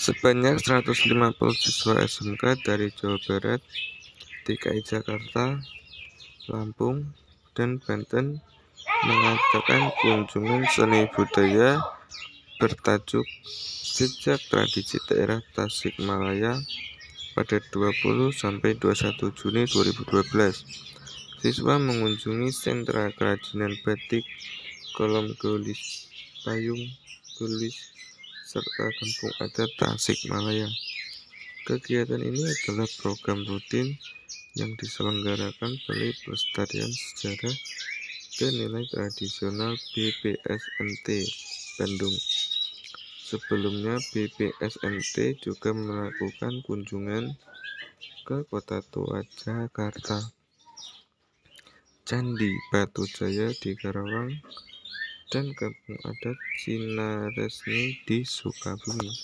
Sebanyak 150 siswa SMK dari Jawa Barat, DKI Jakarta, Lampung, dan Banten mengadakan kunjungan seni budaya bertajuk Jejak Tradisi Daerah Tasikmalaya pada 20 sampai 21 Juni 2012. Siswa mengunjungi sentra kerajinan batik, kolom gelis, payung, gelis, serta kampung adat Tasikmalaya. Kegiatan ini adalah program rutin yang diselenggarakan Balai Pelestarian Sejarah dan Nilai Tradisional BPSNT Bandung. Sebelumnya BPSNT juga melakukan kunjungan ke Kota Tua Jakarta, Candi Batu Jaya di Karawang, dan Kampung Adat Cinaresmi di Sukabumi.